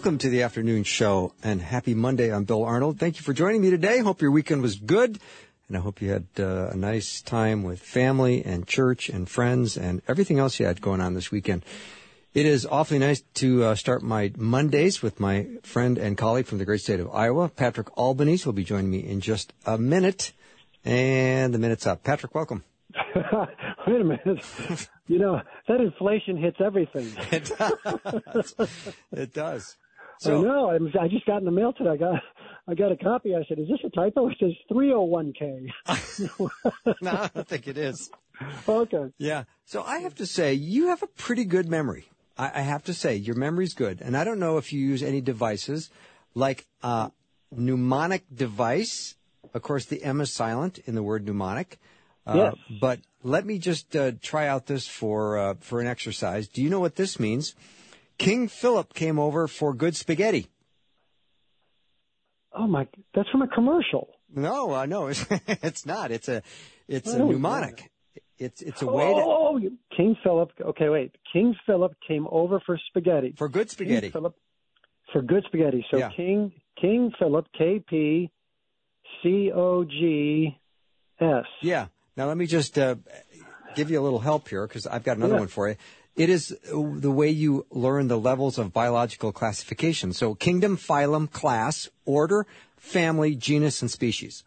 Welcome to the afternoon show and happy Monday. I'm Bill Arnold. Thank you for joining me today. Hope your weekend was good and I hope you had uh, a nice time with family and church and friends and everything else you had going on this weekend. It is awfully nice to uh, start my Mondays with my friend and colleague from the great state of Iowa, Patrick Albanese, will be joining me in just a minute. And the minute's up. Patrick, welcome. Wait a minute. you know, that inflation hits everything. It does. it does. I know. I'm- I just got in the mail today. I got I got a copy. I said, "Is this a typo?" It says 301k. no, I don't think it is. okay. Yeah. So I have to say, you have a pretty good memory. I, I have to say, your memory's good. And I don't know if you use any devices like a mnemonic device. Of course, the M is silent in the word mnemonic. Uh, Yes. But let me just uh, try out this for uh, for an exercise. Do you know what this means? King Philip came over for good spaghetti. Oh my, that's from a commercial. No, uh, no, it's, it's not. It's a it's a Oh, mnemonic. It's it's a way to Oh, King Philip. Okay, wait. King Philip came over for spaghetti. for good spaghetti. King Philip for good spaghetti. So Yeah. King King Philip K P C O G S. Yeah. Now let me just uh, give you a little help here because I've got another Yeah. one for you. It is uh, the way you learn the levels of biological classification. So kingdom, phylum, class, order, family, genus, and species.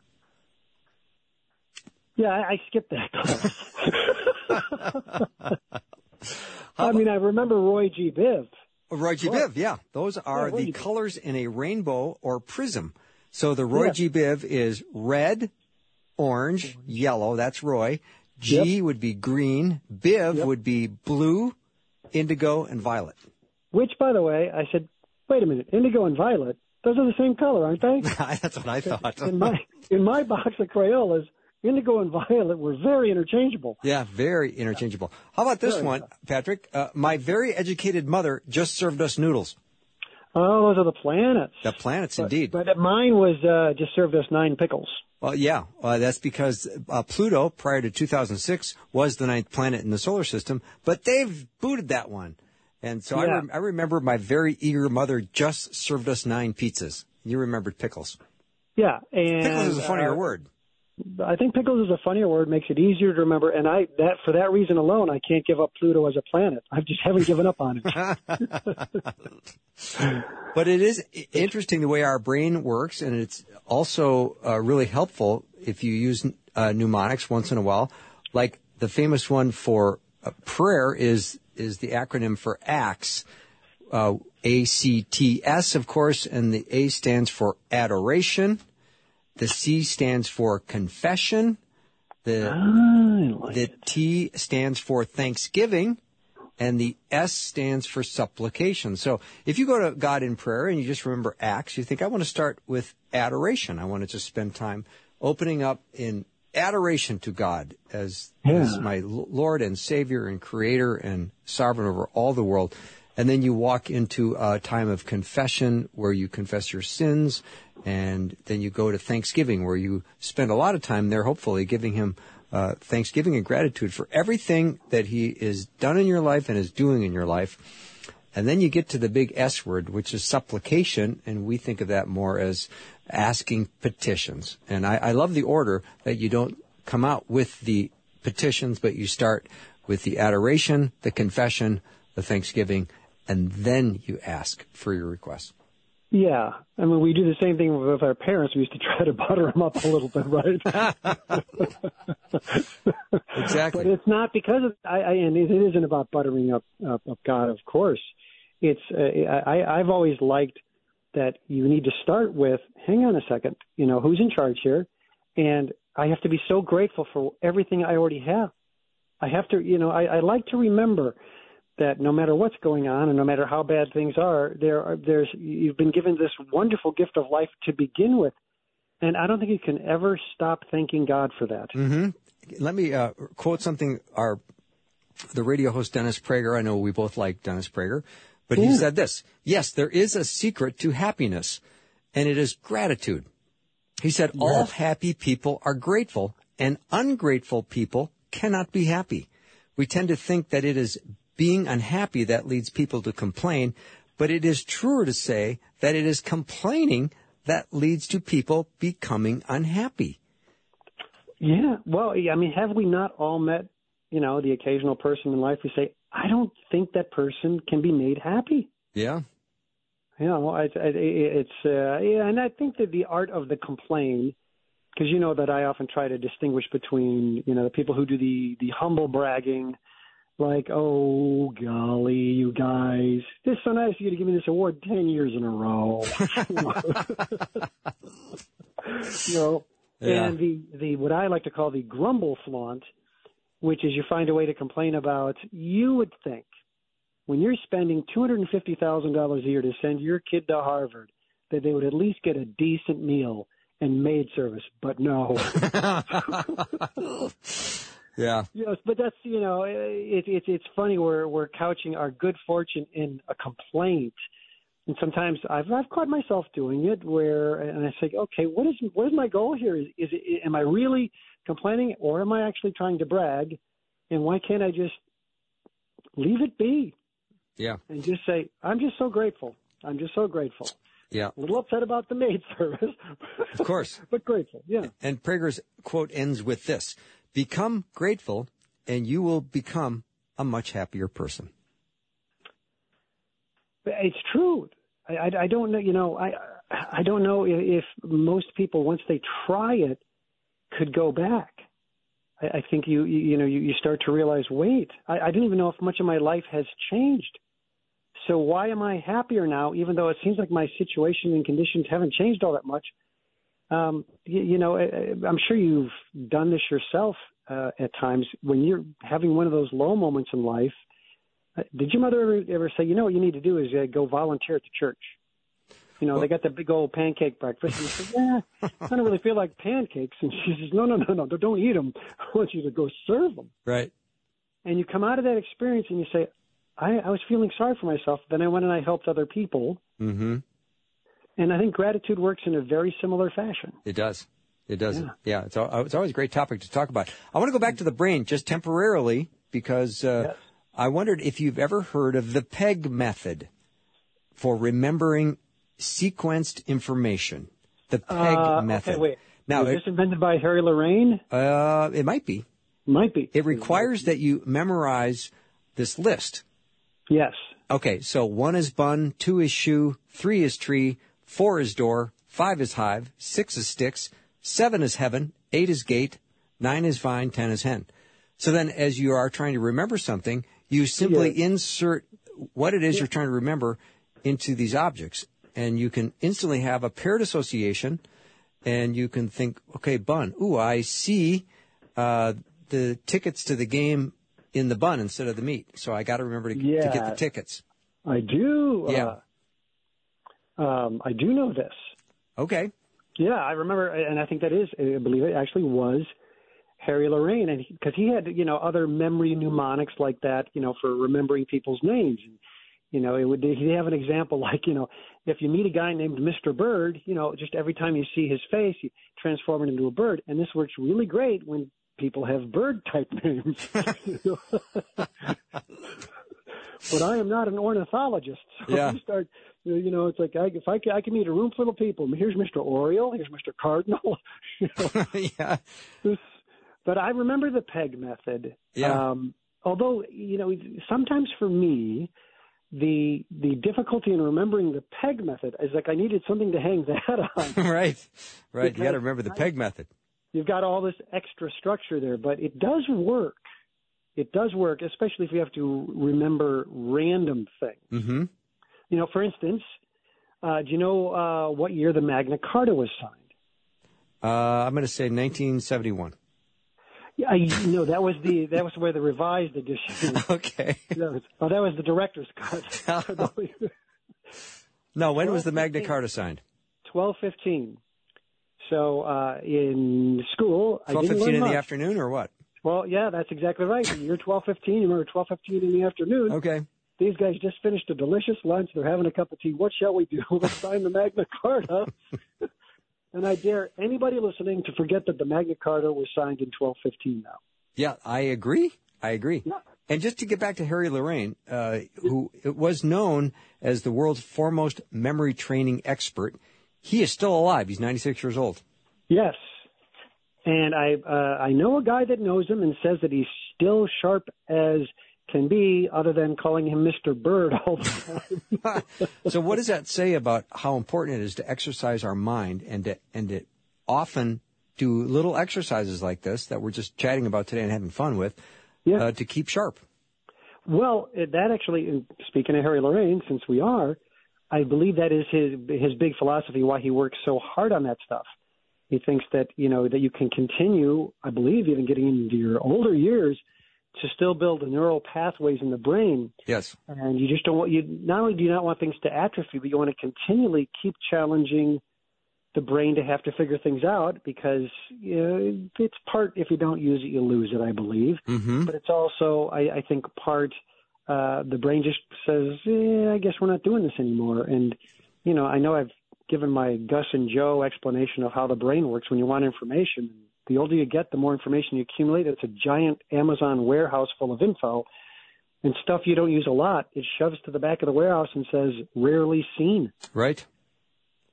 Yeah, I, I skipped that. I mean, I remember Roy G. Biv. Roy G. Biv, yeah. Those are Roy the colors in a rainbow or prism. So the Roy Yeah. G. Biv is red, orange, yellow. That's Roy. G would be green. Biv Yep. would be blue, indigo, and violet. Which, by the way, I said, wait a minute, indigo and violet, those are the same color, aren't they? That's what I thought. in my in my box of Crayolas, indigo and violet were very interchangeable. Yeah, very interchangeable. How about this Very one, Patrick? Uh, my very educated mother just served us noodles. Oh, those are the planets. The planets, But- indeed. But mine was uh, just served us nine pickles. Well, yeah, uh, that's because uh, Pluto, prior to 2006, was the ninth planet in the solar system, but they've booted that one. And so I, Yeah. rem- I remember my very eager mother just served us nine pizzas. You remembered pickles. Yeah, and Pickles is a funnier uh, word. I think pickles is a funnier word, makes it easier to remember, and I that for that reason alone, I can't give up Pluto as a planet. I just haven't given up on it. But it is interesting the way our brain works, and it's also uh, really helpful if you use uh, mnemonics once in a while. Like the famous one for uh, prayer is is the acronym for ACTS, uh, A C T S, of course, and the A stands for adoration. The C stands for confession. The Ah, the T stands for thanksgiving and the S stands for supplication. So if you go to God in prayer and you just remember Acts, you think, I want to start with adoration. I want to just spend time opening up in adoration to God as, as my Lord and Savior and Creator and Sovereign over all the world. And then you walk into a time of confession where you confess your sins. And then you go to Thanksgiving where you spend a lot of time there, hopefully giving Him uh, thanksgiving and gratitude for everything that He is done in your life and is doing in your life. And then you get to the big S word, which is supplication, and we think of that more as asking petitions. And I, I love the order that you don't come out with the petitions, but you start with the adoration, the confession, the thanksgiving, and then you ask for your request. Yeah, I mean, we do the same thing with our parents. We used to try to butter them up a little bit, right? Exactly. But it's not because of, I, I and it isn't about buttering up, up, up God, of course. It's, uh, I, I've always liked that you need to start with, hang on a second, you know, who's in charge here? And I have to be so grateful for everything I already have. I have to, you know, I, I like to remember that no matter what's going on and no matter how bad things are, there are there's you've been given this wonderful gift of life to begin with, and I don't think you can ever stop thanking God for that. Mm-hmm. Let me uh, quote something our the radio host Dennis Prager. I know we both like Dennis Prager, but he said this: Yes, there is a secret to happiness, and it is gratitude. He said, yes. All happy people are grateful, and ungrateful people cannot be happy. We tend to think that it is being unhappy that leads people to complain, but it is truer to say that it is complaining that leads to people becoming unhappy. Yeah, well, I mean, have we not all met, you know, the occasional person in life who say, I don't think that person can be made happy? Yeah. You know, it, it, it's, uh, yeah, and I think that the art of the complain, because you know that I often try to distinguish between, you know, the people who do the, the humble bragging, like, oh golly, you guys, this is so nice of you to give me this award ten years in a row. you know, yeah. and the the what I like to call the grumble flaunt, which is you find a way to complain about. You would think when you're spending two hundred and fifty thousand dollars a year to send your kid to Harvard, that they would at least get a decent meal and maid service, but no. Yeah. Yes, but that's you know it's it it's funny we're we're couching our good fortune in a complaint, and sometimes I've I've caught myself doing it where and I say okay what is what is my goal here is is it, am I really complaining or am I actually trying to brag, and why can't I just leave it be? Yeah. And just say I'm just so grateful. I'm just so grateful. Yeah. A little upset about the maid service. Of course. but grateful, yeah. And Prager's quote ends with this Become grateful, and you will become a much happier person. It's true. I, I, I don't know. You know, I I don't know if, if most people once they try it could go back. I, I think you, you you know you, you start to realize, wait, I, I didn't even know if much of my life has changed. So why am I happier now, even though it seems like my situation and conditions haven't changed all that much? Um, you, you know, I'm sure you've done this yourself uh, at times when you're having one of those low moments in life. Uh, did your mother ever, ever say, you know, what you need to do is uh, go volunteer at the church? You know, well, they got the big old pancake breakfast. And you say, yeah, I don't really feel like pancakes. And she says, no, no, no, no, don't eat them. I want you to go serve them. Right. And you come out of that experience and you say, I, I was feeling sorry for myself. Then I went and I helped other people. Mm-hmm. And I think gratitude works in a very similar fashion. It does. It does. Yeah, yeah it's, it's always a great topic to talk about. I want to go back to the brain just temporarily because uh, yes. I wondered if you've ever heard of the PEG method for remembering sequenced information. The PEG uh, method. Okay, wait. Now, Was this invented by Harry Lorayne? Uh, it might be. Might be. It requires that you memorize this list. Yes. Okay, so one is bun, two is shoe, three is tree, Four is door, five is hive, six is sticks, seven is heaven, eight is gate, nine is vine, ten is hen. So then as you are trying to remember something, you simply yeah. insert what it is you're trying to remember into these objects. And you can instantly have a paired association and you can think, okay, bun. Ooh, I see, uh, the tickets to the game in the bun instead of the meat. So I got to remember to, yeah. to, get the tickets. I do. Yeah. Uh, um, I do know this. Okay. Yeah, I remember, and I think that is, I believe it actually was Harry Lorayne, and because he, he, had, you know, other memory mnemonics like that, you know, for remembering people's names. And, you know, it would he have an example like, you know, if you meet a guy named Mr. Bird, you know, just every time you see his face, you transform it into a bird, and this works really great when people have bird type names. but I am not an ornithologist. So yeah. you start you know, it's like I, if I can, I can meet a room full of people. Here's Mr. Oriole. Here's Mr. Cardinal. you know, yeah. This, but I remember the peg method. Yeah. Um, although you know, sometimes for me, the the difficulty in remembering the peg method is like I needed something to hang that on. right. Right. You got to remember the peg method. You've got all this extra structure there, but it does work. It does work, especially if you have to remember random things. Mm-hmm. You know, for instance, uh, do you know uh, what year the Magna Carta was signed? Uh, I'm going to say 1971. Yeah, I, no, that was the that was where the revised edition. okay. That was, oh, that was the director's cut. no, when was the Magna Carta signed? Twelve fifteen. So uh, in school, twelve fifteen in much. the afternoon, or what? Well, yeah, that's exactly right. You're twelve fifteen. You remember twelve fifteen in the afternoon? Okay. These guys just finished a delicious lunch. They're having a cup of tea. What shall we do? Let's sign the Magna Carta. and I dare anybody listening to forget that the Magna Carta was signed in 1215 now. Yeah, I agree. I agree. Yeah. And just to get back to Harry Lorayne, uh, who was known as the world's foremost memory training expert, he is still alive. He's 96 years old. Yes. And I uh, I know a guy that knows him and says that he's still sharp as can be other than calling him Mr. Bird all the time. so what does that say about how important it is to exercise our mind and to, and to often do little exercises like this that we're just chatting about today and having fun with yeah. uh, to keep sharp? Well, that actually, speaking of Harry Lorayne, since we are, I believe that is his his big philosophy why he works so hard on that stuff. He thinks that you know that you can continue. I believe even getting into your older years to still build the neural pathways in the brain. Yes. And you just don't want you not only do you not want things to atrophy, but you want to continually keep challenging the brain to have to figure things out because you know, it's part if you don't use it you lose it I believe mm-hmm. but it's also I, I think part uh, the brain just says eh, I guess we're not doing this anymore and you know I know I've given my Gus and Joe explanation of how the brain works when you want information the older you get, the more information you accumulate. It's a giant Amazon warehouse full of info and stuff you don't use a lot. It shoves to the back of the warehouse and says rarely seen. Right.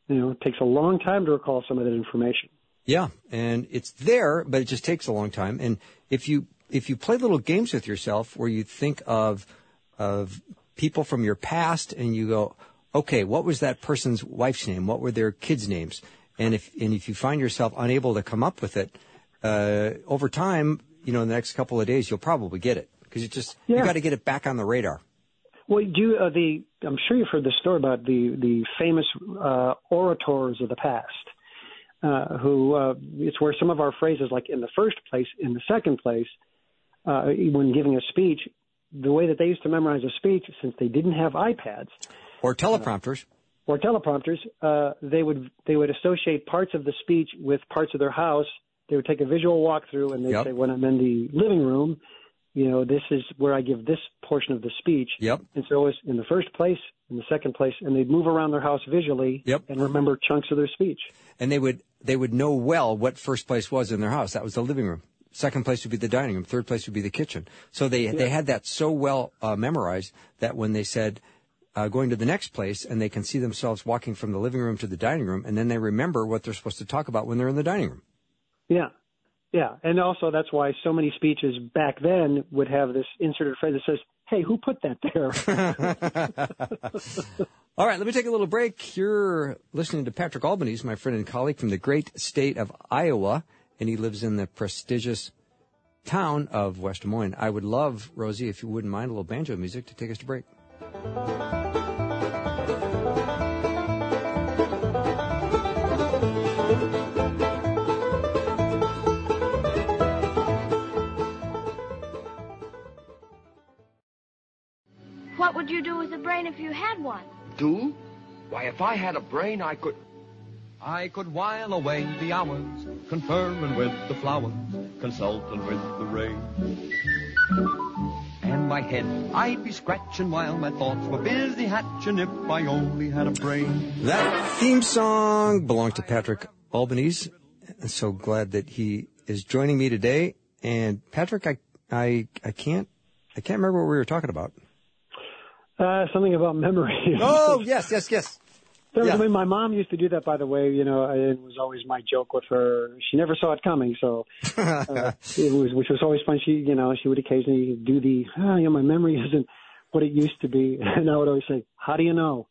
You know, it takes a long time to recall some of that information. Yeah, and it's there, but it just takes a long time. And if you if you play little games with yourself where you think of of people from your past and you go, okay, what was that person's wife's name? What were their kids' names? And if and if you find yourself unable to come up with it, uh, over time, you know, in the next couple of days, you'll probably get it because you just yeah. you got to get it back on the radar. Well, do uh, the I'm sure you've heard the story about the the famous uh, orators of the past, uh, who uh, it's where some of our phrases, like in the first place, in the second place, uh, when giving a speech, the way that they used to memorize a speech, since they didn't have iPads or teleprompters or teleprompters, uh, they would they would associate parts of the speech with parts of their house. They would take a visual walkthrough and they'd yep. say, when I'm in the living room, you know, this is where I give this portion of the speech. Yep. And so it was in the first place, in the second place, and they'd move around their house visually yep. and remember chunks of their speech. And they would they would know well what first place was in their house. That was the living room. Second place would be the dining room. Third place would be the kitchen. So they yeah. they had that so well uh, memorized that when they said uh, going to the next place and they can see themselves walking from the living room to the dining room, and then they remember what they're supposed to talk about when they're in the dining room. Yeah, yeah, and also that's why so many speeches back then would have this inserted phrase that says, "Hey, who put that there?" All right, let me take a little break. You're listening to Patrick Albanese, my friend and colleague from the great state of Iowa, and he lives in the prestigious town of West Des Moines. I would love, Rosey, if you wouldn't mind, a little banjo music to take us to break. What would you do with a brain if you had one? Do? Why, if I had a brain, I could. I could while away the hours, conferring with the flowers, consulting with the rain. And my head I'd be scratching while my thoughts were busy hatching if I only had a brain. That theme song belonged to Patrick Albanese. I'm so glad that he is joining me today. And Patrick, I, I, I can't, I can't remember what we were talking about. Uh, something about memory. oh, yes, yes, yes. yeah. I mean, my mom used to do that, by the way. You know, it was always my joke with her. She never saw it coming, so uh, it was, which was always fun. She, you know, she would occasionally do the, oh, you know, my memory isn't what it used to be, and I would always say, "How do you know?"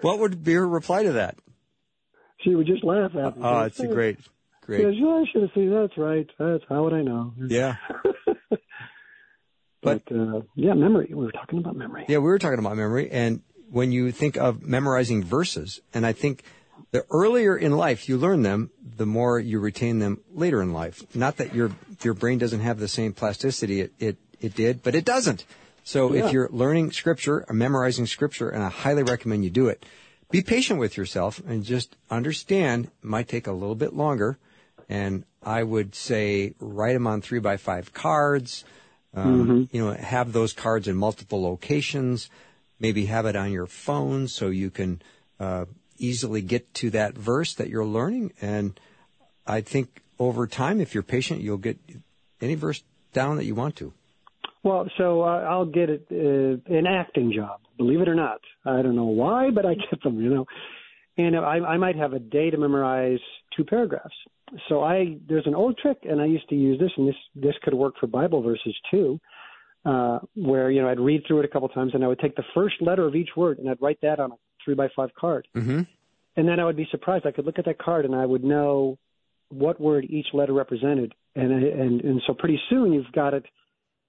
what would be her reply to that? She would just laugh at me. Oh, it's a great, great. Yeah, I should have seen. That's right. That's how would I know? Yeah. But, uh, yeah, memory. We were talking about memory. Yeah, we were talking about memory. And when you think of memorizing verses, and I think the earlier in life you learn them, the more you retain them later in life. Not that your your brain doesn't have the same plasticity it it, it did, but it doesn't. So Yeah. if you're learning scripture or memorizing scripture, and I highly recommend you do it, be patient with yourself and just understand it might take a little bit longer. And I would say write them on three by five cards. Um, You know, have those cards in multiple locations. Maybe have it on your phone so you can uh, easily get to that verse that you're learning. And I think over time, if you're patient, you'll get any verse down that you want to. Well, so uh, I'll get it, uh, an acting job, believe it or not. I don't know why, but I get them, you know. And I, I might have a day to memorize two paragraphs. So I there's an old trick, and I used to use this, and this this could work for Bible verses too, uh, where you know I'd read through it a couple times, and I would take the first letter of each word, and I'd write that on a three by five card, Mm-hmm. and then I would be surprised. I could look at that card, and I would know what word each letter represented, and and and so pretty soon you've got it.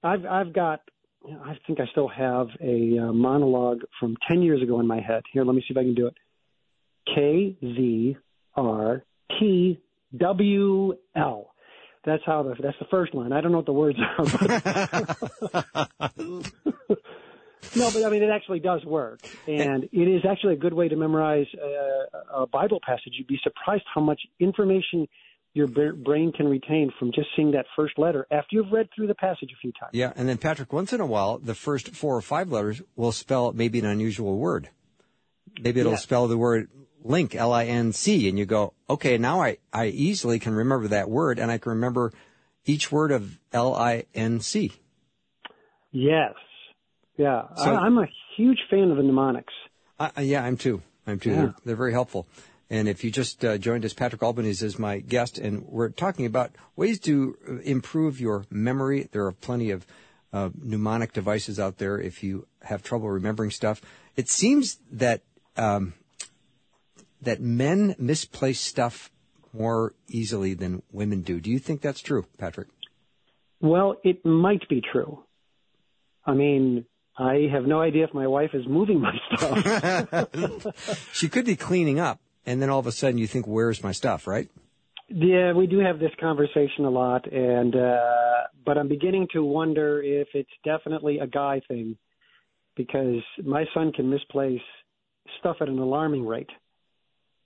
I've I've got. I think I still have a uh, monologue from ten years ago in my head. Here, let me see if I can do it. K Z R T W L. That's how the that's the first line. I don't know what the words are. But no, but I mean it actually does work, and it is actually a good way to memorize uh, a Bible passage. You'd be surprised how much information your brain can retain from just seeing that first letter after you've read through the passage a few times. Yeah, and then Patrick, once in a while, the first four or five letters will spell maybe an unusual word. Maybe it'll Yeah. spell the word link, L-I-N-C, and you go, okay, now I, I easily can remember that word, and I can remember each word of L-I-N-C. Yes, yeah. So- I, I'm a huge fan of the mnemonics. Uh, uh, yeah, I'm too. I'm too. Yeah. They're, they're very helpful. And if you just uh, joined us, Patrick Albanese is my guest, and we're talking about ways to uh, improve your memory. There are plenty of uh, mnemonic devices out there if you have trouble remembering stuff. It seems that um, that men misplace stuff more easily than women do. Do you think that's true, Patrick? Well, it might be true. I mean, I have no idea if my wife is moving my stuff. She could be cleaning up, and then all of a sudden you think, "Where's my stuff?" Right? Yeah, we do have this conversation a lot, and uh, but I'm beginning to wonder if it's definitely a guy thing, because my son can misplace stuff at an alarming rate.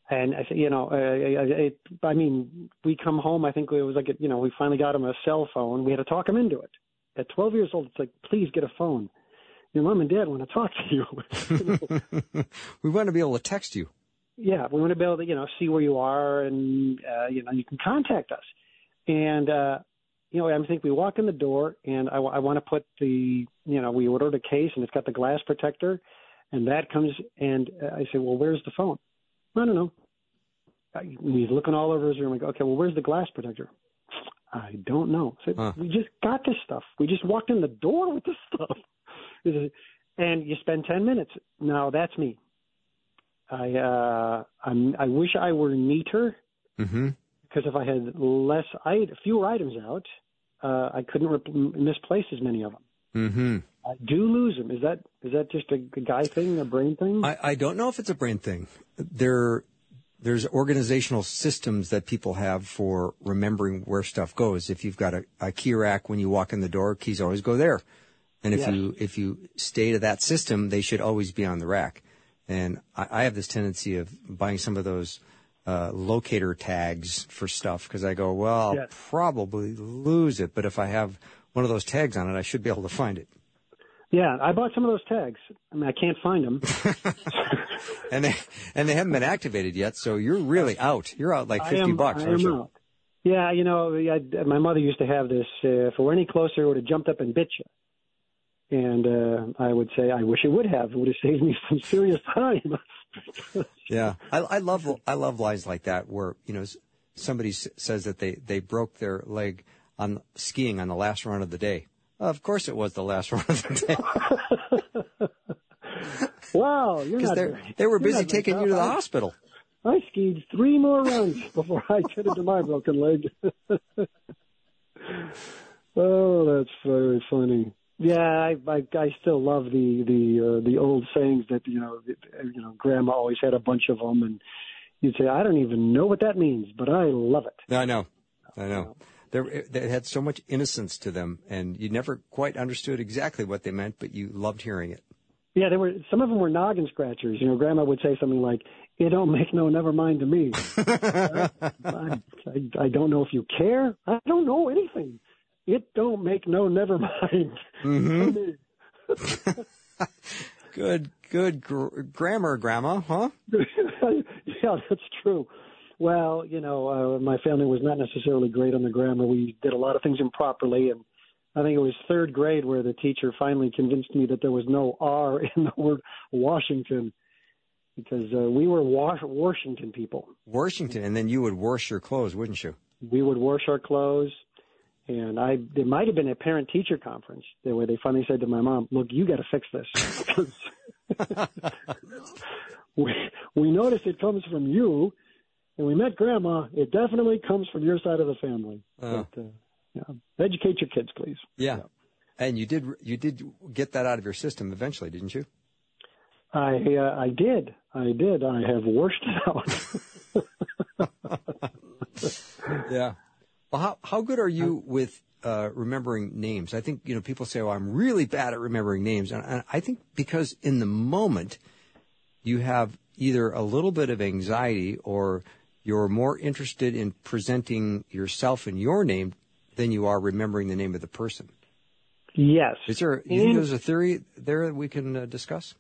And I you know, uh, I, I, I mean, we come home. I think it was like you know, we finally got him a cell phone. We had to talk him into it. At 12 years old, it's like, please get a phone. Your mom and dad want to talk to you. we want to be able to text you. yeah, we want to be able to, you know, see where you are and, uh, you know, you can contact us. And, uh, you know, I think we walk in the door and I, want to put the, you know, we ordered a case and it's got the glass protector and that comes and uh, I say, well, where's the phone? I don't know. I, he's looking all over his room. I go, okay, well, where's the glass protector? I don't know. So Huh. we just got this stuff. We just walked in the door with this stuff. And you spend 10 minutes. Now that's me. I uh, I'm, I wish I were neater Mm-hmm. because if I had less, I had fewer items out, uh, I couldn't rep- misplace as many of them. Mm-hmm. I do lose them. Is that is that just a, guy thing, a brain thing? I, I don't know if it's a brain thing. There, there's organizational systems that people have for remembering where stuff goes. If you've got a, a key rack when you walk in the door, keys always go there. And if you if you stay to that system, they should always be on the rack. And I, I have this tendency of buying some of those uh, locator tags for stuff because I go, well, I'll probably lose it, but if I have one of those tags on it, I should be able to find it. Yeah, I bought some of those tags. I mean, I can't find them. And they and they haven't been activated yet, so you're really out. You're out like I fifty am, bucks, I aren't am you? out. Yeah, you know, I, my mother used to have this. Uh, if it were any closer, it would have jumped up and bit you. And uh, I would say, I wish it would have. It would have saved me some serious time. Yeah, I, I love I love lies like that where you know somebody s- says that they they broke their leg on skiing on the last run of the day. Of course, it was the last run of the day wow, you're not. they they were busy taking you to the hospital. I skied three more runs before I get into my broken leg. oh, that's very funny. Yeah, I, I I still love the the uh, the old sayings that you know uh, you know Grandma always had a bunch of them, and you'd say, I don't even know what that means, but I love it. I know, I know. They're, they had so much innocence to them, and you never quite understood exactly what they meant, but you loved hearing it. Yeah, they were. Some of them were noggin scratchers. You know, Grandma would say something like, "It don't make no never mind to me." I, I, I don't know if you care. I don't know anything. It don't make no never mind. Mm-hmm. good, good gr- grammar, Grandma, huh? yeah, that's true. Well, you know, uh, my family was not necessarily great on the grammar. We did a lot of things improperly, and I think it was third grade where the teacher finally convinced me that there was no R in the word Washington because uh, we were wash- Washington people. Washington, and then you would wash your clothes, wouldn't you? We would wash our clothes, and I there might have been a parent teacher conference where they finally said to my mom, "Look, you got to fix this." we we notice it comes from you, and we met Grandma. It definitely comes from your side of the family. Uh. But, uh, yeah. Educate your kids, please. Yeah. And you did you did get that out of your system eventually, didn't you? I uh, I did. I did. I have washed it out. yeah. Well, how how good are you with uh, remembering names? I think you know people say, "Well, I'm really bad at remembering names," and, and I think because in the moment you have either a little bit of anxiety or you're more interested in presenting yourself and your name than you are remembering the name of the person. Yes. Is there? You think there's a theory there that we can uh, discuss?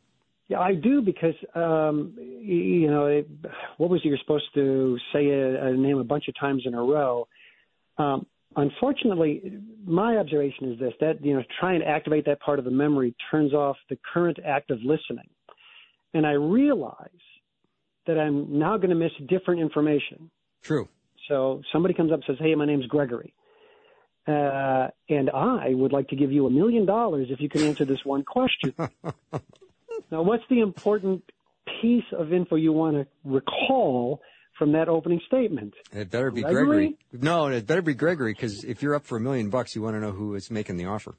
Yeah, I do because um, you know it, what was it? You're supposed to say a, a name a bunch of times in a row. Um, unfortunately, my observation is this: that you know, try and activate that part of the memory turns off the current act of listening, and I realize that I'm now going to miss different information. True. So somebody comes up and says, "Hey, my name's Gregory." Uh, and I would like to give you a million dollars if you can answer this one question. now, what's the important piece of info you want to recall from that opening statement? It better be Gregory? Gregory. No, it better be Gregory because if you're up for a million bucks, you want to know who is making the offer.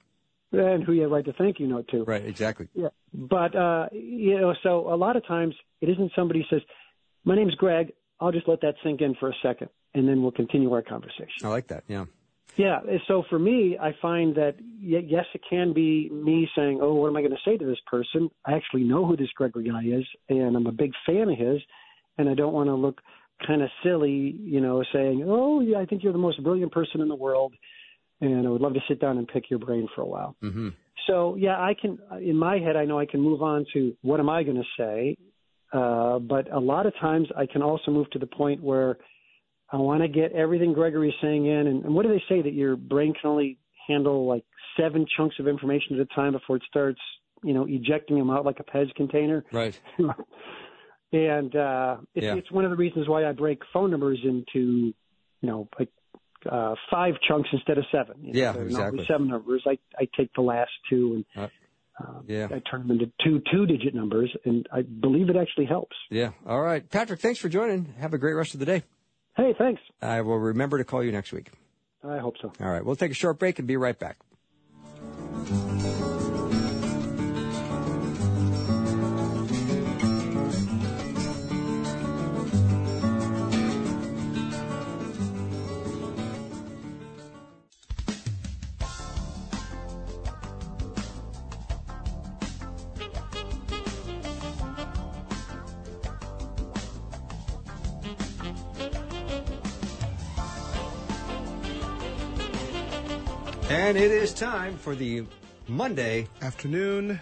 And who you have right to thank you note to. Right. Exactly. Yeah. But, uh, you know, so a lot of times it isn't somebody says, my name's Greg. I'll just let that sink in for a second and then we'll continue our conversation. I like that. Yeah. Yeah. So for me, I find that yes, it can be me saying, "Oh, what am I going to say to this person?" I actually know who this Gregory guy is, and I'm a big fan of his, and I don't want to look kind of silly, you know, saying, "Oh, yeah, I think you're the most brilliant person in the world," and I would love to sit down and pick your brain for a while. Mm-hmm. So yeah, I can. In my head, I know I can move on to what am I going to say, uh, but a lot of times I can also move to the point where I want to get everything Gregory's saying in. And, and what do they say that your brain can only handle like seven chunks of information at a time before it starts, you know, ejecting them out like a Pez container? Right. and uh, it's, Yeah. it's one of the reasons why I break phone numbers into, you know, like uh, five chunks instead of seven. You know, Yeah, exactly. Seven numbers. I I take the last two and. Uh, um, yeah. I turn them into two two-digit numbers, and I believe it actually helps. Yeah. All right. Patrick, thanks for joining. Have a great rest of the day. Hey, thanks. I will remember to call you next week. I hope so. All right. We'll take a short break and be right back. And it is time for the Monday Afternoon.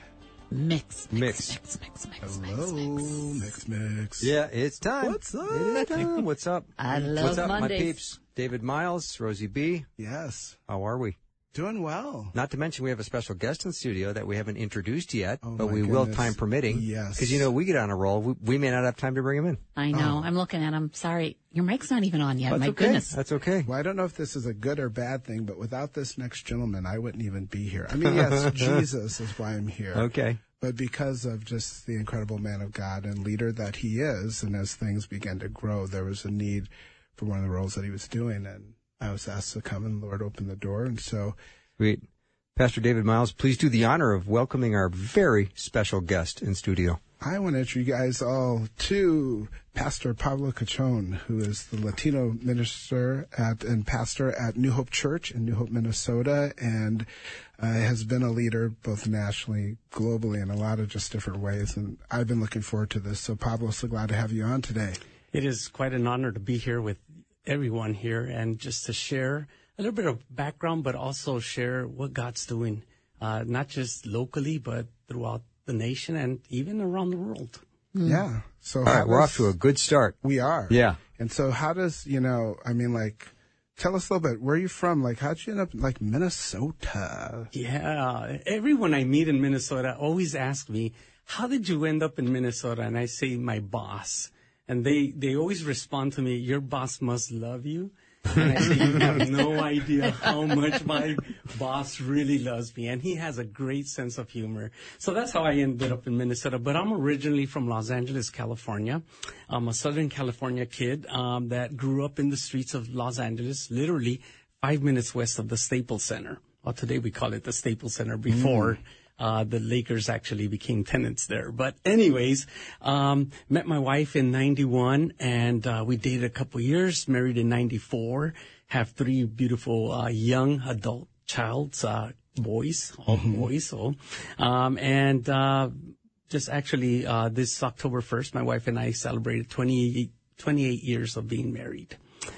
Mix, mix. mix, mix, mix, mix, Hello, mix. mix, mix. Yeah, it's time. What's up? It is time. What's up? I love What's up, my Mondays. peeps? David Myles, Rosey B. Yes. How are we? Doing well. Not to mention we have a special guest in studio that we haven't introduced yet, Oh, but my we will time permitting. Yes. Because you know we get on a roll, we, we may not have time to bring him in. I know. Oh. I'm looking at him. Sorry, your mic's not even on yet. That's My okay. goodness. That's okay. Well, I don't know if this is a good or bad thing, but without this next gentleman, I wouldn't even be here. I mean, yes, Jesus is why I'm here. Okay. But because of just the incredible man of God and leader that he is, and as things began to grow, there was a need for one of the roles that he was doing, and I was asked to come, and the Lord opened the door, and so Sweet. Pastor David Myles, please do the honor of welcoming our very special guest in studio. I want to introduce you guys all to Pastor Pablo Cachon, who is the Latino minister at and pastor at New Hope Church in New Hope, Minnesota, and uh, has been a leader both nationally, globally, in a lot of just different ways. And I've been looking forward to this. So, Pablo, so glad to have you on today. It is quite an honor to be here with everyone here and just to share a little bit of background, but also share what God's doing, uh, not just locally, but throughout the nation and even around the world. Yeah. So, All how right, we're does- off to a good start. We are. Yeah. And so, how does you know? I mean, like, tell us a little bit. Where are you from? Like, how'd you end up like Minnesota? Yeah, everyone I meet in Minnesota always ask me, "How did you end up in Minnesota?" And I say, "My boss." And they they always respond to me, "Your boss must love you." And I say, "You have no idea how much my boss really loves me, and he has a great sense of humor." So that's how I ended up in Minnesota. But I'm originally from Los Angeles, California. I'm a Southern California kid um, that grew up in the streets of Los Angeles, literally five minutes west of the Staples Center. Well, today we call it the Staples Center. Before uh, the Lakers actually became tenants there. But anyways, um, met my wife in '91, and uh, we dated a couple years. Married in '94. Have three beautiful uh, young adult childs, uh, boys, all boys. So, um, and uh, just actually uh, this October 1st, my wife and I celebrated 28, 28 years of being married.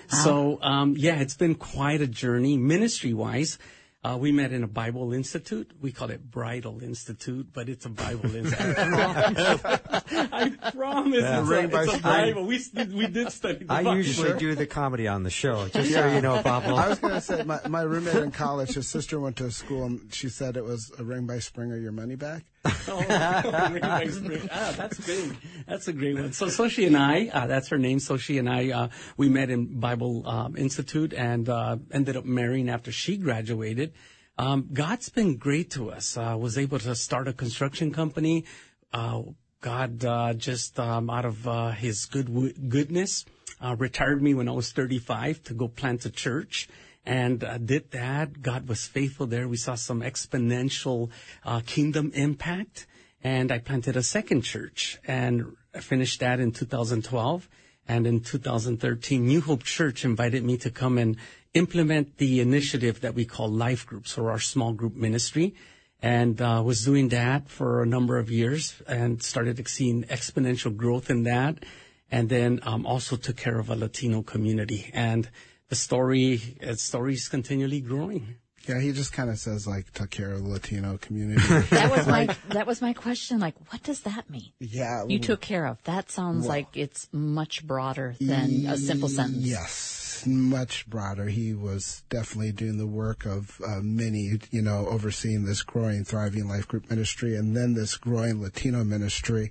So, um, yeah, it's been quite a journey ministry wise. Uh, we met in a Bible Institute. We call it Bridal Institute, but it's a Bible Institute. I promise. Yeah. It's, Ring a, by it's a. Bible. We, we did study the I Bible. usually do the comedy on the show, just so you know, Pablo. I was going to say, my, my roommate in college, his sister went to a school, and she said it was a ring by spring or your money back. Oh, ah, that's big. That's a great one. So, so she and I, uh, that's her name. So she and I, uh, we met in Bible um, Institute and uh, ended up marrying after she graduated. Um, God's been great to us. Uh, was able to start a construction company. Uh, God uh, just um, out of uh, His good goodness uh, retired me when I was 35 to go plant a church and uh, did that. God was faithful there. We saw some exponential uh, kingdom impact, and I planted a second church and finished that in 2012. And in 2013, New Hope Church invited me to come and implement the initiative that we call life groups or our small group ministry. And uh, was doing that for a number of years and started to seeing exponential growth in that. And then um, also took care of a Latino community. And the story, uh, is continually growing. Yeah, he just kind of says like took care of the Latino community. That was my that was my question. Like, what does that mean? yeah, You took care of. That sounds like it's much broader than a simple sentence. Yes, much broader. He was definitely doing the work of uh, many, you know, overseeing this growing, thriving life group ministry and then this growing Latino ministry,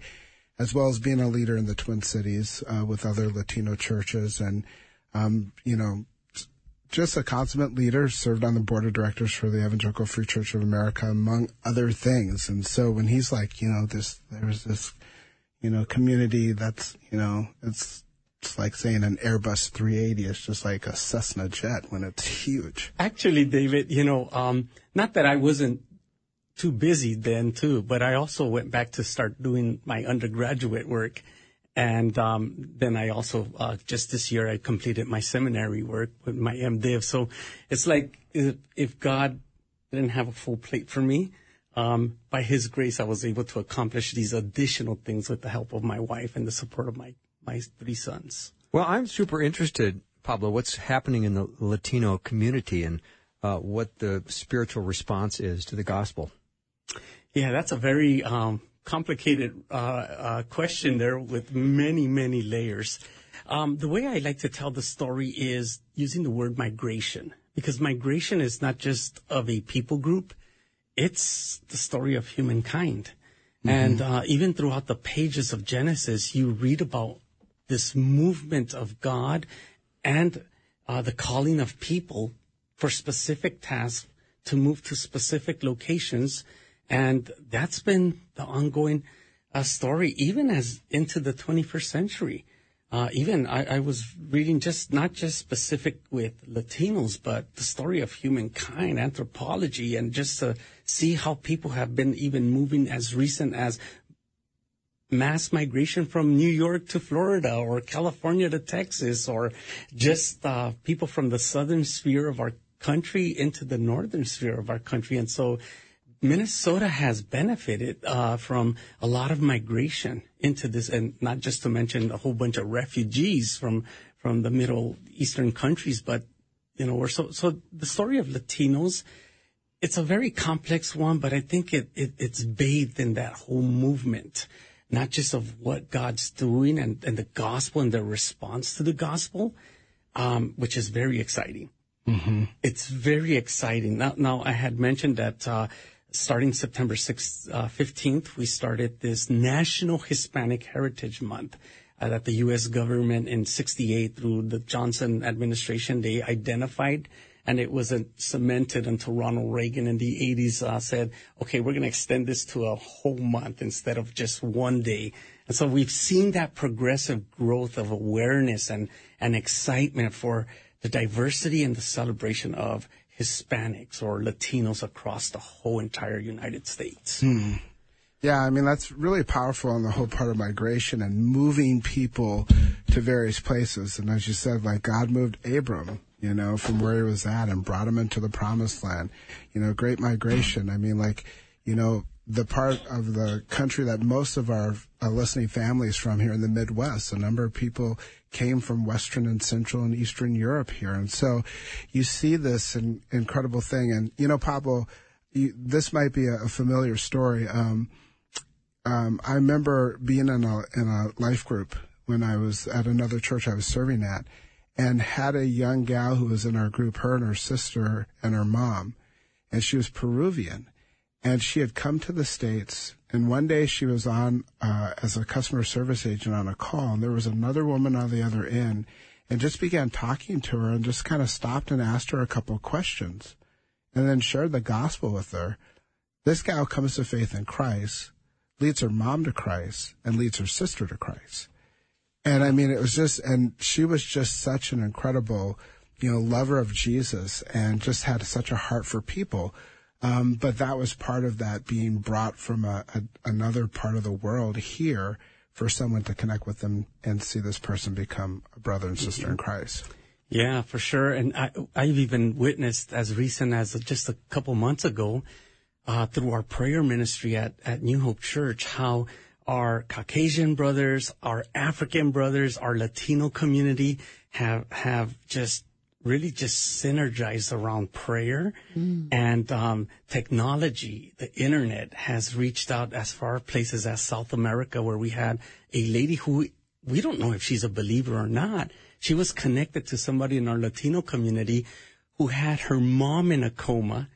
as well as being a leader in the Twin Cities uh, with other Latino churches and, um, you know, just a consummate leader, served on the board of directors for the Evangelical Free Church of America, among other things. And so when he's like, you know, this, there's this, you know, community that's, you know, it's, it's like saying an Airbus 380 is just like a Cessna jet when it's huge. Actually, David, you know, um, not that I wasn't too busy then too, but I also went back to start doing my undergraduate work. And um, then I also, uh, just this year, I completed my seminary work with my MDiv. So it's like if, if God didn't have a full plate for me, um, by His grace, I was able to accomplish these additional things with the help of my wife and the support of my, my three sons. Well, I'm super interested, Pablo, what's happening in the Latino community and uh, what the spiritual response is to the gospel. Yeah, that's a very um, complicated uh, uh, question there with many, many layers. Um, the way I like to tell the story is using the word migration, because migration is not just of a people group, it's the story of humankind. And uh, even throughout the pages of Genesis, you read about this movement of God and uh, the calling of people for specific tasks to move to specific locations. And that's been the ongoing uh, story, even as into the 21st century. Uh, even I, I was reading just not just specific with Latinos, but the story of humankind, anthropology, and just to see how people have been even moving as recent as mass migration from New York to Florida or California to Texas or just uh, people from the southern sphere of our country into the northern sphere of our country. And so Minnesota has benefited uh, from a lot of migration into this, and not just to mention a whole bunch of refugees from from the Middle Eastern countries, but you know, we're so so the story of Latinos. It's a very complex one, but I think it, it it's bathed in that whole movement, not just of what God's doing and, and the gospel and the response to the gospel, um, which is very exciting. Mm-hmm. It's very exciting. Now, now I had mentioned that uh, starting September 6th, uh, 15th, we started this National Hispanic Heritage Month uh, that the U.S. government in 68 through the Johnson administration, they identified and it wasn't cemented until Ronald Reagan in the 80s uh, said, okay, we're going to extend this to a whole month instead of just one day. And so we've seen that progressive growth of awareness and, and excitement for the diversity and the celebration of Hispanics or Latinos across the whole entire United States. Hmm. Yeah, I mean, that's really powerful on the whole part of migration and moving people to various places. And as you said, like God moved Abram, you know, from where he was at and brought him into the promised land. You know, great migration. I mean, like, you know, the part of the country that most of our uh, listening families from here in the Midwest, a number of people came from Western and Central and Eastern Europe here. And so you see this in, incredible thing. And, you know, Pablo, you, this might be a, a familiar story. Um, um, I remember being in a, in a life group when I was at another church I was serving at and had a young gal who was in our group, her and her sister and her mom, and she was Peruvian. And she had come to the States, and one day she was on uh, as a customer service agent on a call, and there was another woman on the other end, and just began talking to her and just kind of stopped and asked her a couple of questions, and then shared the gospel with her. This gal comes to faith in Christ, leads her mom to Christ, and leads her sister to Christ. And I mean, it was just, and she was just such an incredible, you know, lover of Jesus and just had such a heart for people. Um, but that was part of that being brought from a, a, another part of the world here for someone to connect with them and see this person become a brother and sister in Christ. Yeah, for sure. And I, I've even witnessed as recent as just a couple months ago, uh, through our prayer ministry at, at New Hope Church, how our Caucasian brothers, our African brothers, our Latino community have, have just really just synergized around prayer mm. and um, technology. The internet has reached out as far places as South America, where we had a lady who we don't know if she's a believer or not. She was connected to somebody in our Latino community who had her mom in a coma,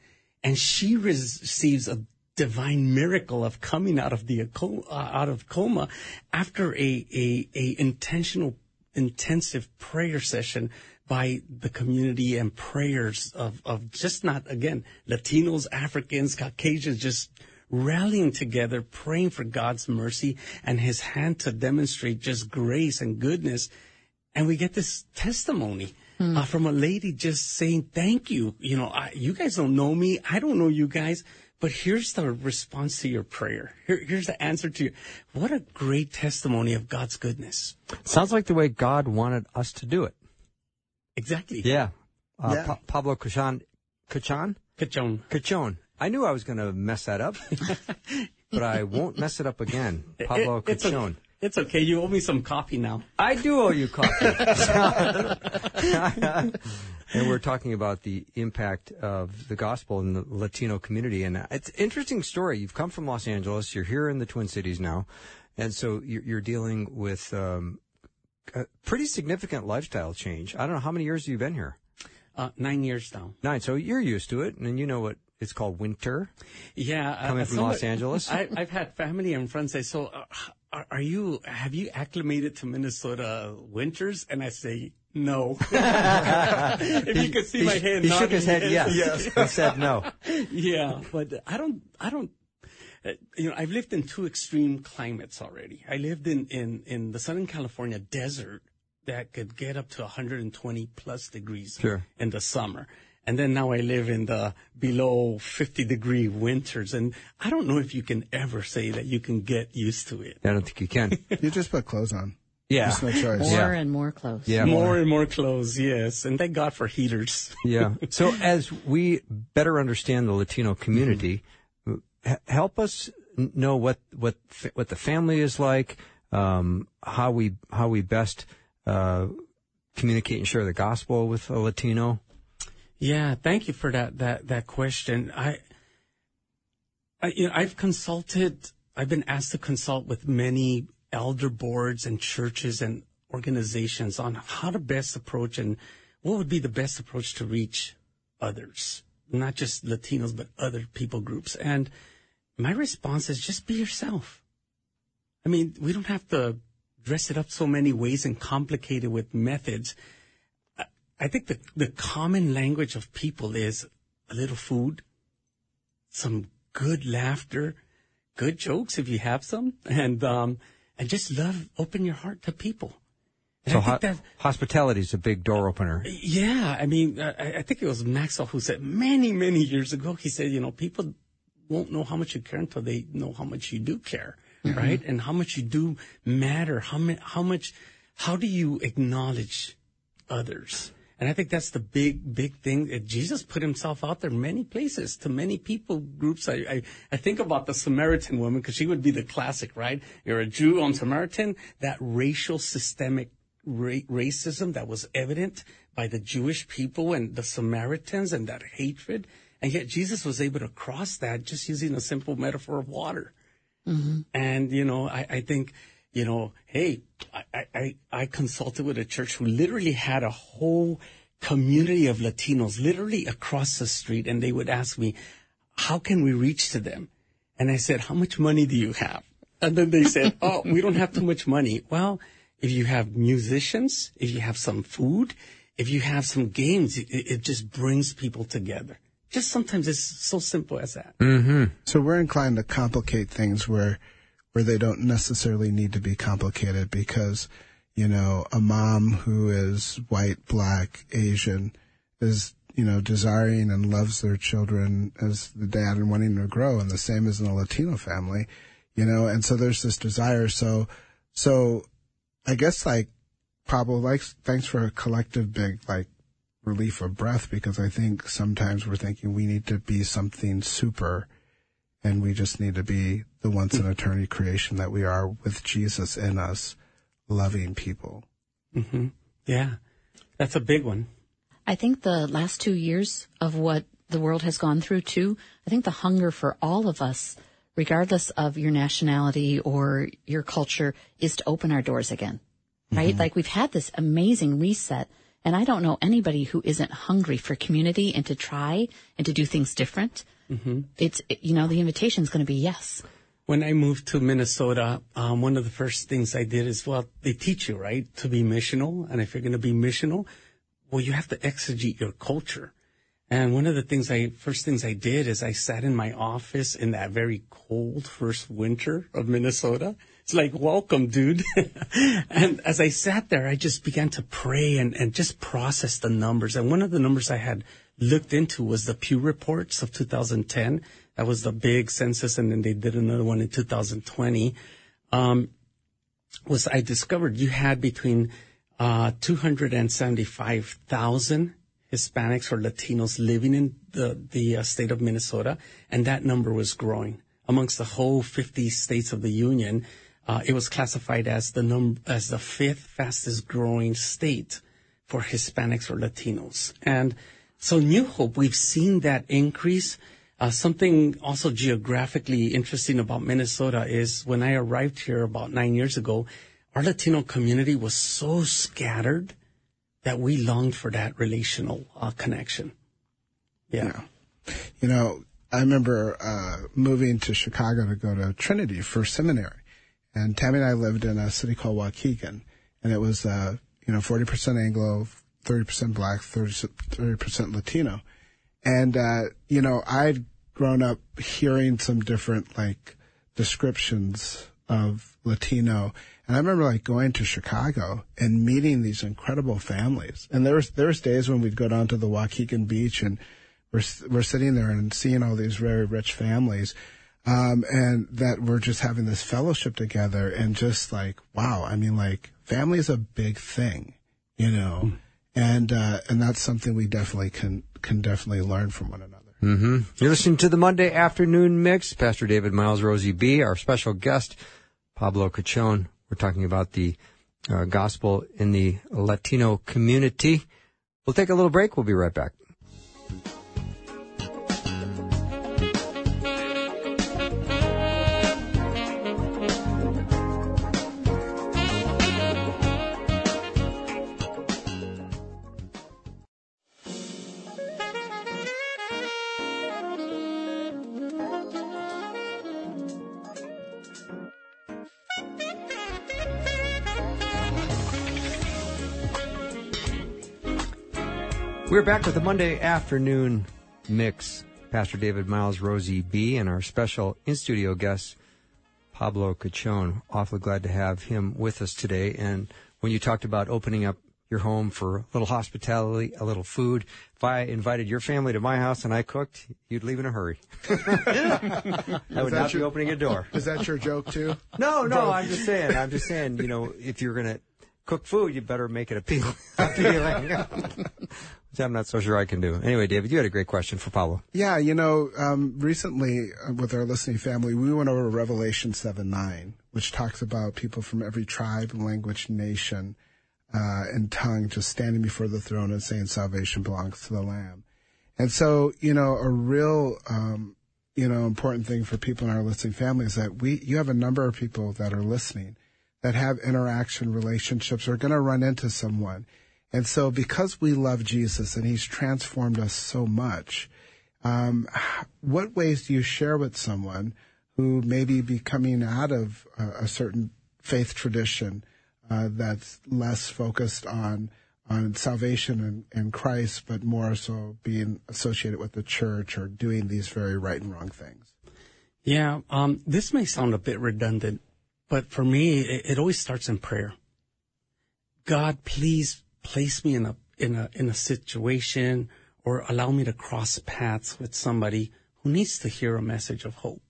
and she receives a divine miracle of coming out of the uh, out of coma after a, a, a intentional intensive prayer session by the community and prayers of, of just not, again, Latinos, Africans, Caucasians, just rallying together, praying for God's mercy and his hand to demonstrate just grace and goodness. And we get this testimony. Mm. Uh, from a lady just saying, thank you. You know, I, you guys don't know me. I don't know you guys, but here's the response to your prayer. Here, here's the answer to you. What a great testimony of God's goodness. Sounds like the way God wanted us to do it. Exactly. Yeah. Uh, yeah. Pa- Pablo Cachon. Cachon? Cachon. Cachon. I knew I was going to mess that up, but I won't mess it up again. Pablo it, it's Cachon. A, it's okay. You owe me some coffee now. I do owe you coffee. and we're talking about the impact of the gospel in the Latino community. And it's an interesting story. You've come from Los Angeles. You're here in the Twin Cities now. And so you're, you're dealing with um, a pretty significant lifestyle change. I don't know how many years you've you been here. Uh, nine years now. Nine. So you're used to it, and you know what it's called winter. Yeah, uh, coming from Los Angeles. I, have had family and friends say, "So, uh, are, are, you? Have you acclimated to Minnesota winters?" And I say, "No." if you could see he, my head, he shook his head. Yes. yes. he said no. yeah, but I don't. I don't Uh, you know, I've lived in two extreme climates already. I lived in, in, in the Southern California desert that could get up to 120 plus degrees sure. in the summer. And then now I live in the below 50 degree winters. And I don't know if you can ever say that you can get used to it. I don't think you can. You just put clothes on. Yeah. There's no choice. More Yeah. and more clothes. Yeah. More and more clothes, yes. And thank God for heaters. yeah. So as we better understand the Latino community, help us know what what what the family is like, um, how we how we best uh, communicate and share the gospel with a Latino. Yeah, thank you for that that that question. I, I you know, I've consulted. I've been asked to consult with many elder boards and churches and organizations on how to best approach and what would be the best approach to reach others, not just Latinos but other people groups. And my response is just be yourself. I mean, we don't have to dress it up so many ways and complicate it with methods. I think the, the common language of people is a little food, some good laughter, good jokes if you have some, and um, and just love, open your heart to people. And So ho- that, hospitality is a big door opener. yeah, I mean, I, I think it was Maxwell who said many, many years ago, he said, you know, people won't know how much you care until they know how much you do care, mm-hmm. right? And how much you do matter. How, ma- how much, how do you acknowledge others? And I think that's the big, big thing. Jesus put himself out there many places to many people groups. I, I, I think about the Samaritan woman because she would be the classic, right? You're a Jew on Samaritan, that racial systemic ra- racism that was evident by the Jewish people and the Samaritans and that hatred. And yet Jesus was able to cross that just using a simple metaphor of water. Mm-hmm. And, you know, I, I think, you know, hey, I, I, I consulted with a church who literally had a whole community of Latinos literally across the street. And they would ask me, how can we reach to them? And I said, how much money do you have? And then they said, oh, we don't have too much money. Well, if you have musicians, if you have some food, if you have some games, it, it just brings people together. Just sometimes it's so simple as that. Mm-hmm. So we're inclined to complicate things where where they don't necessarily need to be complicated because, you know, a mom who is white, black, Asian is, you know, desiring and loves their children as the dad and wanting to grow and the same as in a Latino family, you know, and so there's this desire. So, so I guess like Pablo, like, thanks for a collective big, like, relief of breath because I think sometimes we're thinking we need to be something super and we just need to be the once in eternity creation that we are with Jesus in us, loving people. hmm Yeah, that's a big one. I think the last two years of what the world has gone through too, I think the hunger for all of us, regardless of your nationality or your culture, is to open our doors again. Right? Like we've had this amazing reset and I don't know anybody who isn't hungry for community and to try and to do things different. Mm-hmm. It's, you know, the invitation is going to be yes. When I moved to Minnesota, um, one of the first things I did is, well, they teach you, right, to be missional. And if you're going to be missional, well, you have to exegete your culture. And one of the things I, first things I did is I sat in my office in that very cold first winter of Minnesota. It's like, welcome, dude. and as I sat there, I just began to pray and, and just process the numbers. And one of the numbers I had looked into was the Pew reports of 2010. That was the big census. And then they did another one in 2020. Um, was I discovered you had between, uh, 275,000 Hispanics or Latinos living in the, the uh, state of Minnesota. And that number was growing amongst the whole 50 states of the union. Uh, it was classified as the num- as the fifth fastest growing state for Hispanics or Latinos. And so New Hope, we've seen that increase. Uh, something also geographically interesting about Minnesota is when I arrived here about nine years ago, our Latino community was so scattered that we longed for that relational uh, connection. Yeah. You know, I remember uh, moving to Chicago to go to Trinity for seminary, and Tammy and I lived in a city called Waukegan, and it was uh, you know 40% Anglo, 30% Black, 30 percent Latino, and uh, you know I'd grown up hearing some different like descriptions of Latino. And I remember like going to Chicago and meeting these incredible families. And there was, there was days when we'd go down to the Waukegan beach and we're, we're sitting there and seeing all these very rich families. Um, and that we're just having this fellowship together and just like, wow. I mean, like family is a big thing, you know, mm. and, uh, and that's something we definitely can, can definitely learn from one another. Mm-hmm. You're listening to the Monday afternoon mix. Pastor David Myles, Rosey B, our special guest, Pablo Cachon. We're talking about the uh, gospel in the Latino community. We'll take a little break. We'll be right back. We're back with the Monday afternoon mix. Pastor David Myles, Rosey B, and our special in studio guest, Pablo Cachon. Awfully glad to have him with us today. And when you talked about opening up your home for a little hospitality, a little food, if I invited your family to my house and I cooked, you'd leave in a hurry. I would not your, be opening a door. Is that your joke too? No, no, I'm just saying, I'm just saying, you know, if you're going to cook food, you better make it appealing. I'm not so sure I can do. Anyway, David, you had a great question for Pablo. Yeah, you know, um, recently uh, with our listening family, we went over Revelation 7 9, which talks about people from every tribe, language, nation, uh, and tongue just standing before the throne and saying salvation belongs to the Lamb. And so, you know, a real, um, you know, important thing for people in our listening family is that we, you have a number of people that are listening that have interaction relationships are going to run into someone. And so because we love Jesus and he's transformed us so much, um, what ways do you share with someone who may be coming out of a, certain faith tradition uh, that's less focused on on salvation and, and Christ, but more so being associated with the church or doing these very right and wrong things? Yeah, um, this may sound a bit redundant, but for me, it, it always starts in prayer. God, please place me in a in a in a situation or allow me to cross paths with somebody who needs to hear a message of hope.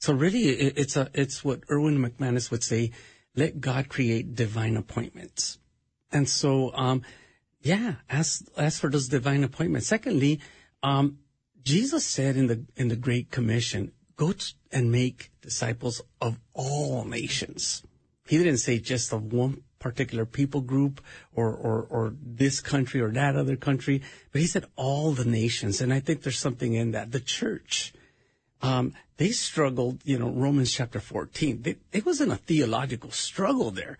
So really, it, it's a it's what Erwin McManus would say: let God create divine appointments. And so, um, yeah, as as for those divine appointments. Secondly, um, Jesus said in the in the Great Commission, go and make disciples of all nations. He didn't say just of one particular people group or, or, or this country or that other country, but he said all the nations. And I think there's something in that. The church, um, they struggled, you know, Romans chapter 14. They, it wasn't a theological struggle there.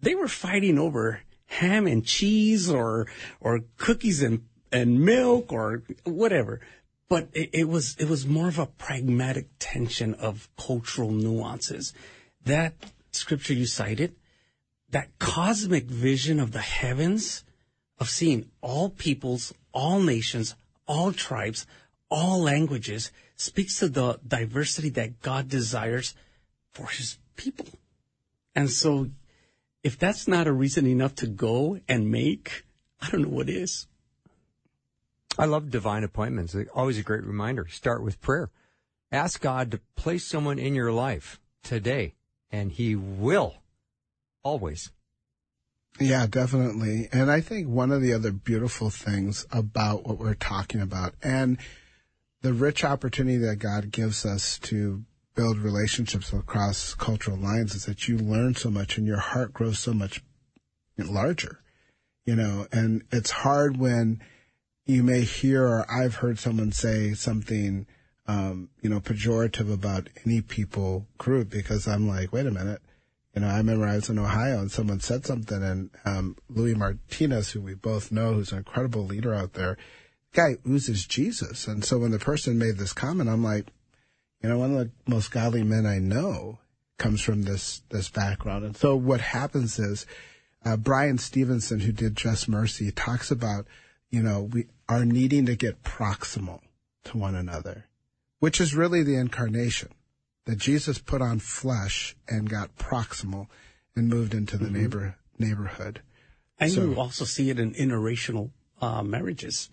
They were fighting over ham and cheese or, or cookies and, and milk or whatever but it, it, was it was more of a pragmatic tension of cultural nuances. That scripture you cited, that cosmic vision of the heavens, of seeing all peoples, all nations, all tribes, all languages, speaks to the diversity that God desires for His people. And so, if that's not a reason enough to go and make, I don't know what is. I love divine appointments. always a great reminder. Start with prayer. Ask God to place someone in your life today, and He will always. Yeah, definitely. And I think one of the other beautiful things about what we're talking about and the rich opportunity that God gives us to build relationships across cultural lines is that you learn so much and your heart grows so much larger, you know, and it's hard when you may hear or I've heard someone say something, um, you know, pejorative about any people group because I'm like, wait a minute. You know, I remember I was in Ohio and someone said something and, um, Louis Martinez, who we both know, who's an incredible leader out there, guy oozes Jesus. And so when the person made this comment, I'm like, you know, one of the most godly men I know comes from this, this background. And so what happens is, uh, Bryan Stevenson, who did Just Mercy, talks about, you know, we are needing to get proximal to one another, which is really the incarnation. That Jesus put on flesh and got proximal and moved into the neighbor neighborhood. And So- you also see it in interracial uh, marriages.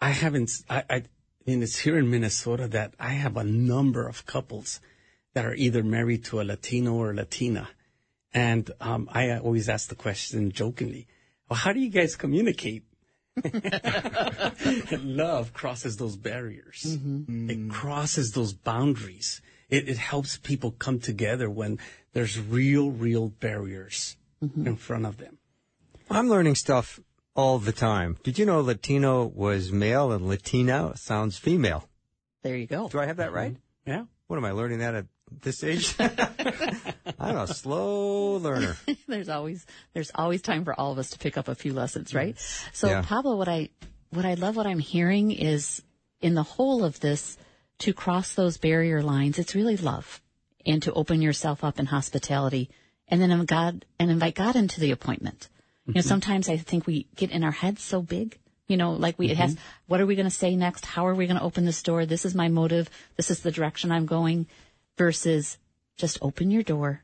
I haven't, I, I, I mean, it's here in Minnesota that I have a number of couples that are either married to a Latino or a Latina. And um, I always ask the question jokingly, well, how do you guys communicate? Love crosses those barriers. It crosses those boundaries. It, it helps people come together when there's real, real barriers mm-hmm. in front of them. I'm learning stuff all the time. Did you know Latino was male and Latina sounds female? There you go. Do I have that mm-hmm. right? Yeah. What am I learning that at this age? I'm a slow learner. there's always there's always time for all of us to pick up a few lessons, right? So Yeah. Pablo, what I what I love what I'm hearing is in the whole of this to cross those barrier lines, it's really love and to open yourself up in hospitality and then invite God and invite God into the appointment. You know, mm-hmm. sometimes I think we get in our heads so big, you know, like we, it has, mm-hmm. what are we going to say next? How are we going to open this door? This is my motive. This is the direction I'm going versus just open your door,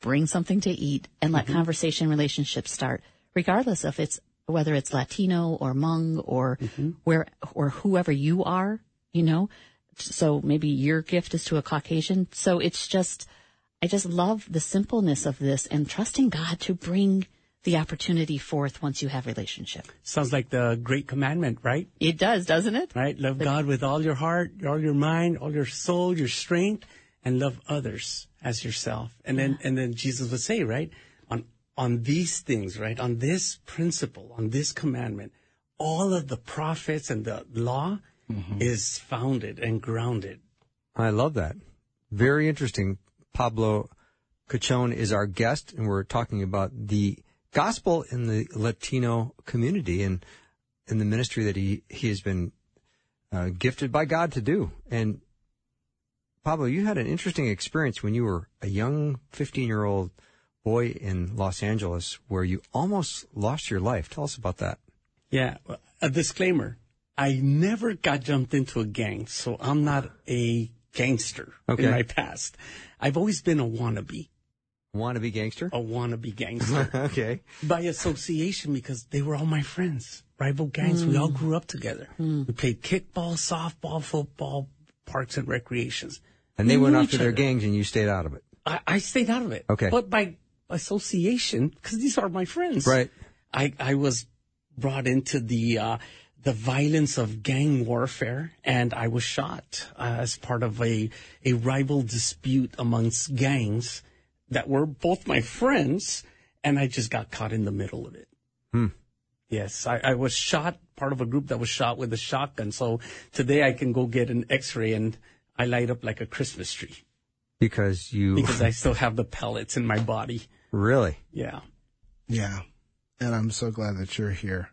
bring something to eat and let mm-hmm. conversation relationships start, regardless of it's whether it's Latino or Hmong or where or whoever you are, you know. So maybe your gift is to a Caucasian. So it's just I just love the simpleness of this and trusting God to bring the opportunity forth once you have relationship. Sounds like the great commandment, right? It does, doesn't it? Right? Love God with all your heart, all your mind, all your soul, your strength, and love others as yourself. And then, and then Jesus would say, right? On, on these things, right? On this principle, on this commandment, all of the prophets and the law is founded and grounded. I love that. Very interesting. Pablo Cachon is our guest, and we're talking about the gospel in the Latino community and in the ministry that he, he has been uh, gifted by God to do. And Pablo, you had an interesting experience when you were a young 15 year old boy in Los Angeles where you almost lost your life. Tell us about that. Yeah. A disclaimer. I never got jumped into a gang, so I'm not a gangster Okay. in my past. I've always been a wannabe, Wannabe gangster? a wannabe gangster okay. by association because they were all my friends, rival gangs. We all grew up together. We played kickball, softball, football, parks and recreations. And they We went off to their other. gangs and you stayed out of it. I, I stayed out of it. Okay. But by association, because these are my friends. Right. I, I was brought into the, uh, the violence of gang warfare and I was shot uh, as part of a, a rival dispute amongst gangs that were both my friends and I just got caught in the middle of it. Hmm. Yes, I, I was shot, part of a group that was shot with a shotgun. So today I can go get an x-ray and I light up like a Christmas tree Because you because I still have the pellets in my body. really Yeah. Yeah. And I'm so glad that you're here.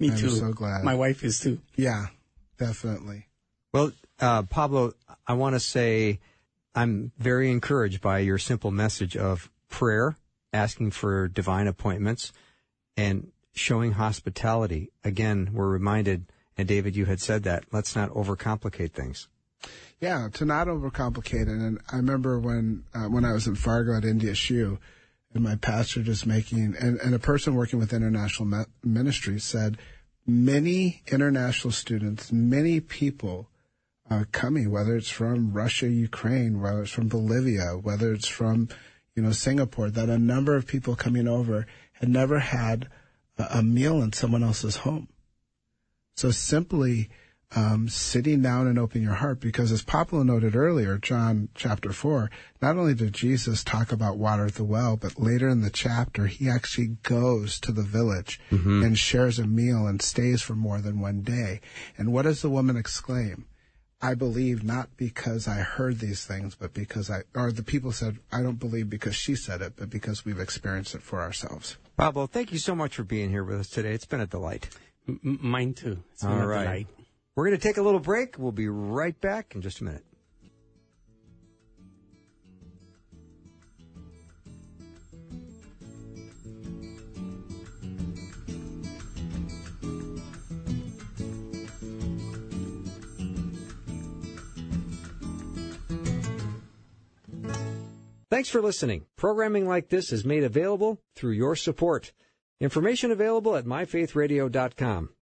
Me I'm too. so glad. My wife is too. Yeah, definitely. Well, uh, Pablo, I want to say I'm very encouraged by your simple message of prayer, asking for divine appointments, and showing hospitality. Again, we're reminded, and David, you had said that, let's not overcomplicate things. Yeah, to not overcomplicate it. And I remember when uh, when I was in Fargo at NDSU, and my pastor just making and, and a person working with international ministry said, many international students, many people are coming, whether it's from Russia, Ukraine, whether it's from Bolivia, whether it's from you know Singapore, that a number of people coming over had never had a, a meal in someone else's home. So simply um, sitting down and opening your heart, because as Pablo noted earlier, John chapter four, not only did Jesus talk about water at the well, but later in the chapter, he actually goes to the village and shares a meal and stays for more than one day. And what does the woman exclaim? I believe not because I heard these things, but because I, or the people said, I don't believe because she said it, but because we've experienced it for ourselves. Pablo, thank you so much for being here with us today. It's been a delight. M- m- mine too. It's been All a right. We're going to take a little break. We'll be right back in just a minute. Thanks for listening. Programming like this is made available through your support. Information available at myfaithradio.com.